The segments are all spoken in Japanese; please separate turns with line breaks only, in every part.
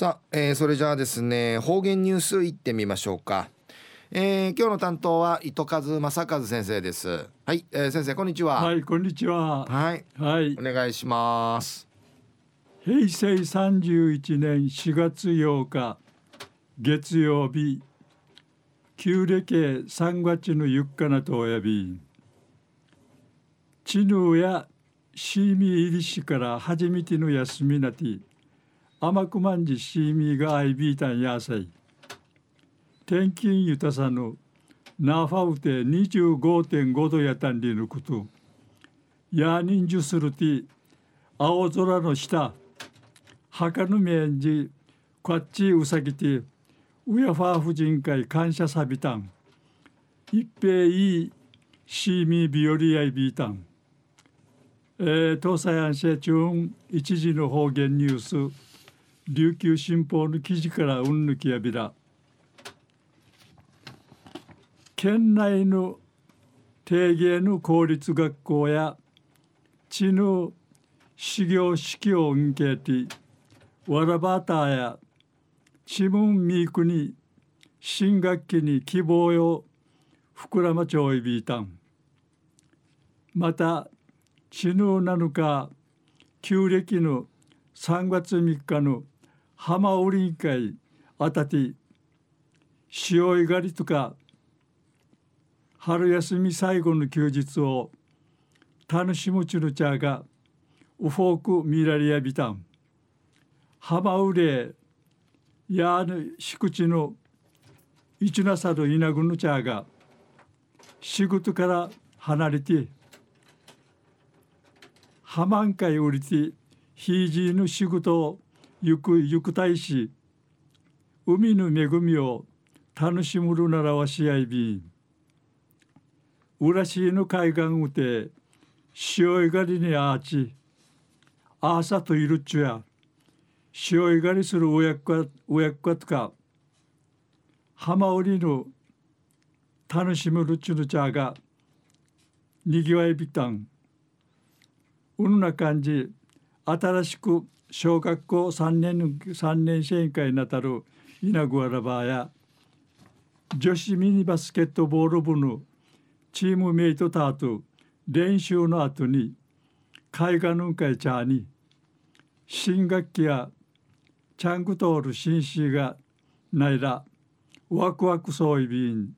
さあ、えー、それじゃあですね方言ニュースいってみましょうか、えー、今日の担当は糸数正和先生です。はい、えー、先生こんにちは。
はいこんにちは。
はい。はい。お願いします。
平成31年4月8日月曜日旧暦3月のゆっかなとおやび知能やシーミー入りしから初めての休みなて甘くまんじしみがあいびいたんやさい。転勤ゆたさぬナファウテ25.5度やたんりぬこと。やにんじゅするて青空の下、はかぬめんじ、こっちうさぎて、うやファー婦人会感謝さびたん。一平いいシーミービオリアイビータン。えー、東西安社中一時の方言ニュース。琉球新報の記事からうんぬきやびら。県内の定芸の公立学校や地の修行式を受けてわらばたやちむんみくに新学期に希望よ膨らまちょいびいたん。また地の7日旧暦の3月3日の浜売り会あたて潮いがりとか春休み最後の休日を楽しむちゅるちゃがウフォークミラリアビタン浜売れやぬ敷地の一なさる稲ぐのちゃが仕事から離れて浜んかい売りてひいじの仕事をゆくゆくたいし海の恵みを楽しむるならわしやいびん。浦市の海岸うて潮いがりにあちあさといるっちゅや。潮いがりする親子親子とか浜売りの楽しむるっちゅのちゃがにぎわいびたん。うんな感じ新しく小学校3年3年生委員にあたる稲子アラバーや女子ミニバスケットボール部のチームメイトターと練習の後に海岸の会チャーに新学期やチャンクトール紳士がないらワクワクそういびん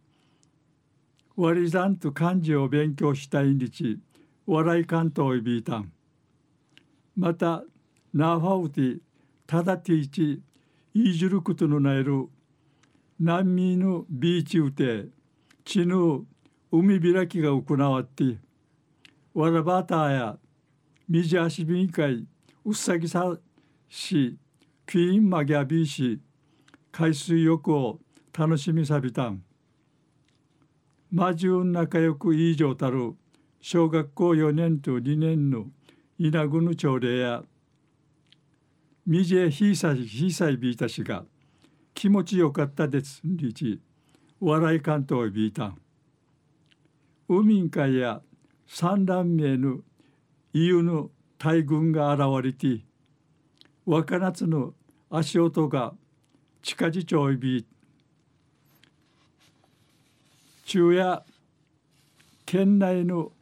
割り算と漢字を勉強したい日笑い関東いびいたん。またナーファウティタダティチイジルクトのナイル難民のビーチウテチヌ海開きが行わってわらばたやミジャシビン会うさぎさしクイーンマギャビーシ海水浴を楽しみさびたん。マジュン仲良くいい状たる小学校4年と2年の稲ぐぬ朝礼やみじえひいさいひいさいびいたしが気持ちよかったですりち笑い関東びいたん。海んかや三乱名のいうの大軍が現れて若夏の足音が近地町いび中夜県内の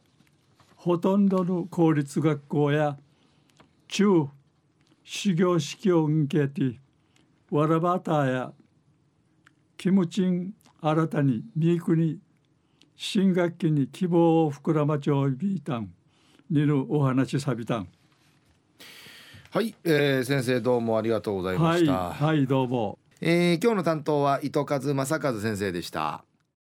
ほとんどの公立学校や中修行式を受けてわらばたやキムチン新たにミークに新学期に希望を膨らまちょいびいたんにるお話さびたん。
はい、えー、先生どうもありがとうございました。
はい、はい、どうも、
えー、今日の担当は糸数正和先生でした